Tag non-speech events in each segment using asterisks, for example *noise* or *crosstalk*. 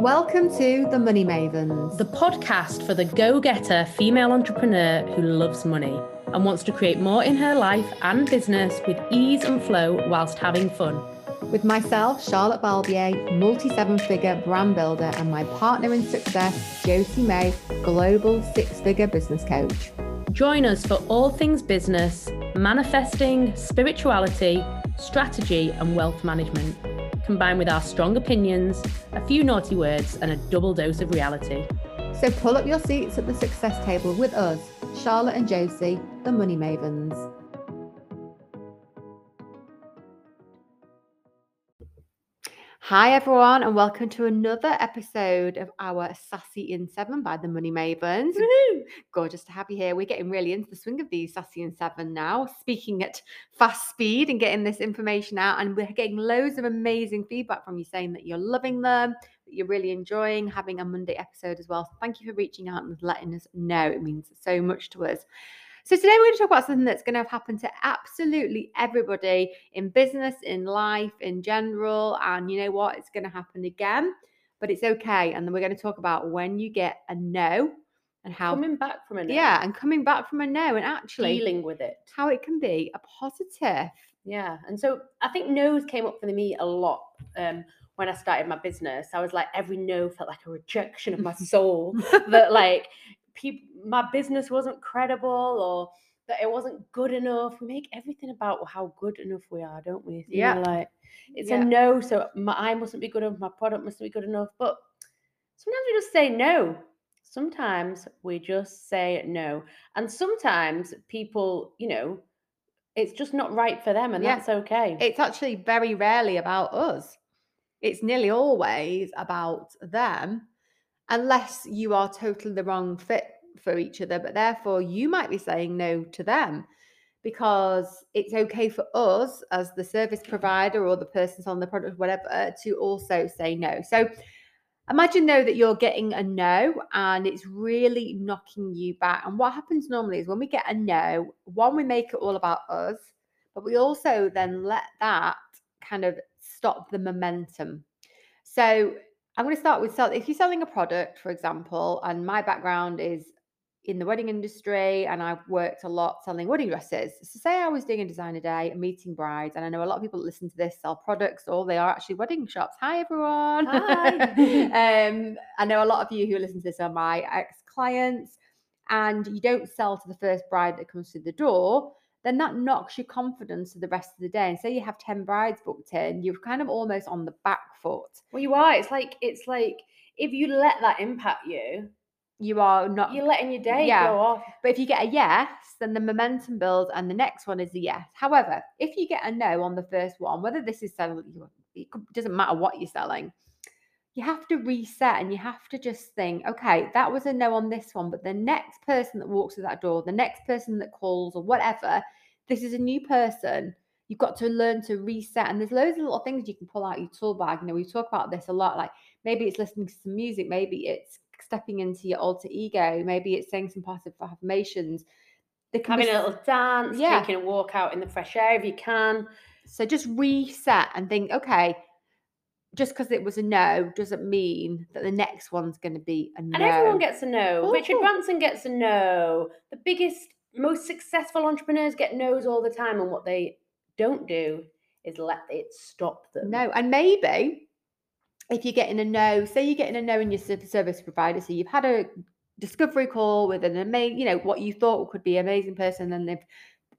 Welcome to The Money Mavens. the podcast for the go getter female entrepreneur who loves money and wants to create more in her life and business with ease and flow whilst having fun. with myself, Charlotte Balbier, multi seven figure brand builder, and my partner in success, Josie May, global six figure business coach. Join us for all things business, manifesting, spirituality, strategy, and wealth management, combined with our strong opinions, a few naughty words, and a double dose of reality. So pull up your seats at the success table with us, Charlotte and Josie, the Money Mavens. Hi, everyone, and welcome to another episode of our Sassy in Seven by the Money Mavens. Gorgeous to have you here. We're getting really into the swing of these Sassy in Seven now, speaking at fast speed and getting this information out. And we're getting loads of amazing feedback from you saying that you're loving them, that you're really enjoying having a Monday episode as well. So thank you for reaching out and letting us know. It means so much to us. So today we're going to talk about something that's going to happen to absolutely everybody in business, in life, in general. And you know what? It's going to happen again, but it's okay. And then we're going to talk about when you get a no and how Coming back from a no, yeah, and coming back from a no and actually dealing with it. how it can be a positive. Yeah. And so I think no's came up for me a lot um, when I started my business. I was like, every no felt like a rejection of my *laughs* soul *laughs* that, like, people, my business wasn't credible or that it wasn't good enough. We make everything about how good enough we are, don't we? You know, Yeah. like, it's Yeah. a no. So my I mustn't be good enough. My product mustn't be good enough. But sometimes we just say no. Sometimes we just say no. And sometimes people, you know, it's just not right for them, and Yeah. that's okay. It's actually very rarely about us. It's nearly always about them, unless you are totally the wrong fit for each other. But therefore, you might be saying no to them because it's okay for us as the service provider or the person selling the product, whatever, to also say no. So imagine though that you're getting a no and it's really knocking you back. And what happens normally is when we get a no, one, we make it all about us, but we also then let that kind of stop the momentum. So I'm going to start with sell. If you're selling a product, for example, and my background is in the wedding industry and I've worked a lot selling wedding dresses. So say I was doing a designer day and meeting brides, and I know a lot of people that listen to this sell products or they are actually wedding shops. Hi everyone. Hi. *laughs* um, I know a lot of you who listen to this are my ex-clients, and you don't sell to the first bride that comes through the door, then that knocks your confidence for the rest of the day. And say you have 10 brides booked in, you're kind of almost on the back foot. Well, you are. It's like it's like if you let that impact you, You are not you're letting your day Yeah. go off. But if you get a yes, then the momentum builds and the next one is a yes. However, if you get a no on the first one, whether this is selling, it doesn't matter what you're selling, you have to reset and you have to just think, okay, that was a no on this one, but the next person that walks through that door, the next person that calls or whatever, this is a new person. You've got to learn to reset. And there's loads of little things you can pull out your tool bag. You know, we talk about this a lot. Like maybe it's listening to some music, maybe it's stepping into your alter ego, maybe it's saying some positive affirmations. Can be a little dance, Yeah. taking a walk out in the fresh air if you can. So just reset and think, okay, just because it was a no doesn't mean that the next one's going to be a no. And everyone gets a no. Richard Branson gets a no. The biggest, most successful entrepreneurs get no's all the time, and what they don't do is let it stop them. no. And maybe if you're getting a no, say you're getting a no in your ser- service provider, so you've had a discovery call with an amazing, you know, what you thought could be an amazing person, and they've,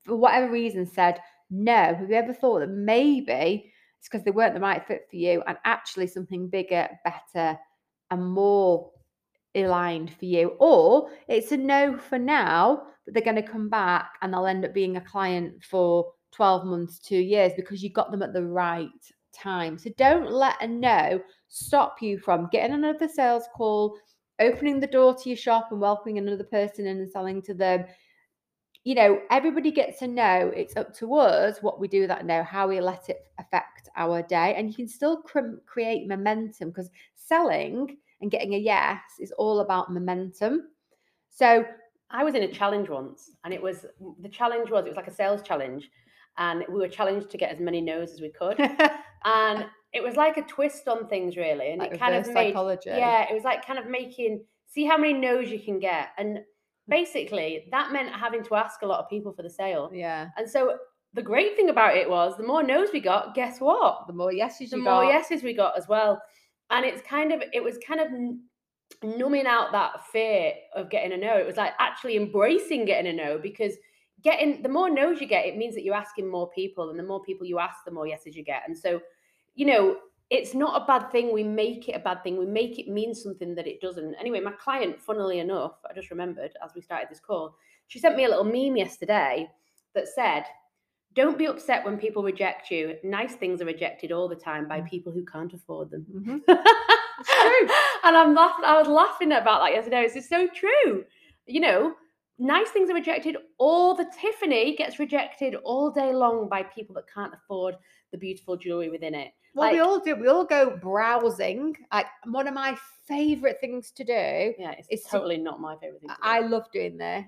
for whatever reason, said no. Have you ever thought that maybe it's because they weren't the right fit for you, and actually something bigger, better, and more aligned for you, or it's a no for now, but they're going to come back and they'll end up being a client for 12 months, two years because you got them at the right time. So don't let a no stop you from getting another sales call, opening the door to your shop and welcoming another person in and selling to them. You know, everybody gets a no. It's up to us what we do with that no, how we let it affect our day. And you can still cr- create momentum because selling and getting a yes is all about momentum. So I was in a challenge once, and it was the challenge was it was like a sales challenge, and we were challenged to get as many no's as we could. *laughs* and it was like a twist on things, really. And Like it kind of made, psychology. yeah, it was like kind of making see how many no's you can get, and basically that meant having to ask a lot of people for the sale. yeah. And so the great thing about it was the more no's we got, guess what? The more yeses the more got, yeses we got as well. And it's kind of it was kind of numbing out that fear of getting a no. It was like actually embracing getting a no because getting the more no's you get, it means that you're asking more people, and the more people you ask, the more yeses you get. And so, you know, it's not a bad thing. We make it a bad thing. We make it mean something that it doesn't. Anyway, my client, funnily enough, I just remembered as we started this call, she sent me a little meme yesterday that said, Don't be upset when people reject you. Nice things are rejected all the time by people who can't afford them. *laughs* Mhm. true. and I'm laughing, I was laughing about that yesterday. It's so true. You know, nice things are rejected all the Tiffany gets rejected all day long by people that can't afford the beautiful jewelry within it. Well, we all do. We all go browsing. Like one of my favorite things to do. Yeah, it's, to- totally not my favorite thing. to do. I love doing this.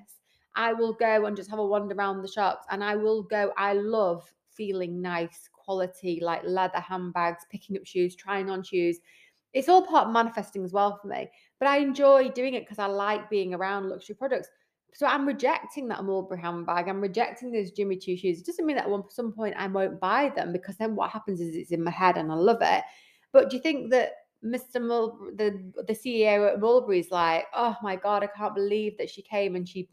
I will go and just have a wander around the shops, and I will go. I love feeling nice, quality, like leather handbags, picking up shoes, trying on shoes. It's all part of manifesting as well for me. But I enjoy doing it because I like being around luxury products. So I'm rejecting that Mulberry handbag. I'm rejecting those Jimmy Choo shoes. It doesn't mean that at some point I won't buy them because then what happens is it's in my head and I love it. But do you think that Mr. Mul- the the CEO at Mulberry's like, oh my god, I can't believe that she came and she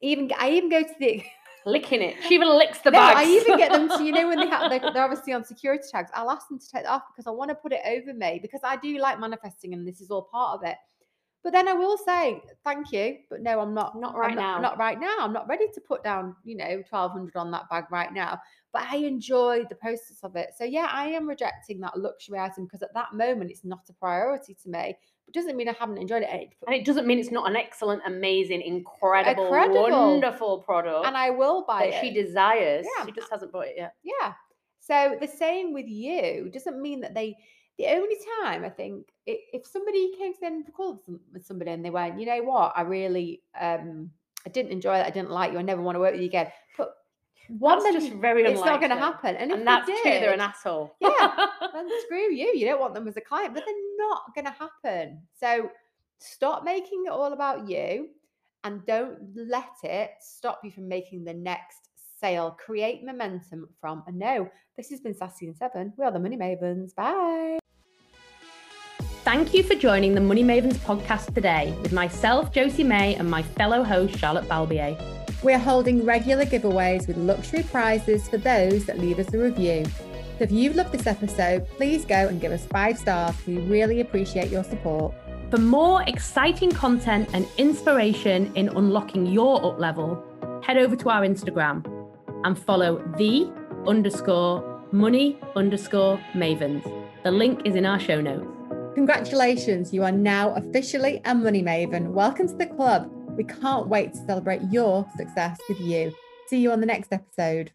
even I even go to the *laughs* licking it. She even licks the no, bags. I even get them to you know when they have they're, *laughs* they're obviously on security tags. I'll ask them to take that off because I want to put it over me because I do like manifesting and this is all part of it. But then I will say thank you, but no, I'm not. Not I'm right now. Not right now. I'm not ready to put down you know twelve hundred on that bag right now. But I enjoy the process of it. So yeah, I am rejecting that luxury item because at that moment it's not a priority to me. But doesn't mean I haven't enjoyed it. And it- and it doesn't mean it's not an excellent, amazing, incredible, Incredible. wonderful product And I will buy it. she desires. Yeah. She just hasn't bought it yet. Yeah. So the same with you doesn't mean that they. The only time I think if somebody came to the end of a call with somebody and they went, you know what, I really, um, I didn't enjoy that. I didn't like you. I never want to work with you again. But one, That's just very it's not going to happen. And, if And they that's true. They're an asshole. Yeah. *laughs* then screw you. You don't want them as a client, but they're not going to happen. So stop making it all about you and don't let it stop you from making the next sale. Create momentum from a no. This has been Sassy in Seven. We are the Money Mavens. Bye. Thank you for joining the Money Mavens podcast today with myself, Josie May, and my fellow host, Charlotte Balbier. We are holding regular giveaways with luxury prizes for those that leave us a review. So if you've loved this episode, please go and give us five stars. We really appreciate your support. For more exciting content and inspiration in unlocking your up level, head over to our Instagram and follow the underscore money underscore mavens. The link is in our show notes. Congratulations, you are now officially a money maven. Welcome to the club. We can't wait to celebrate your success with you. See you on the next episode.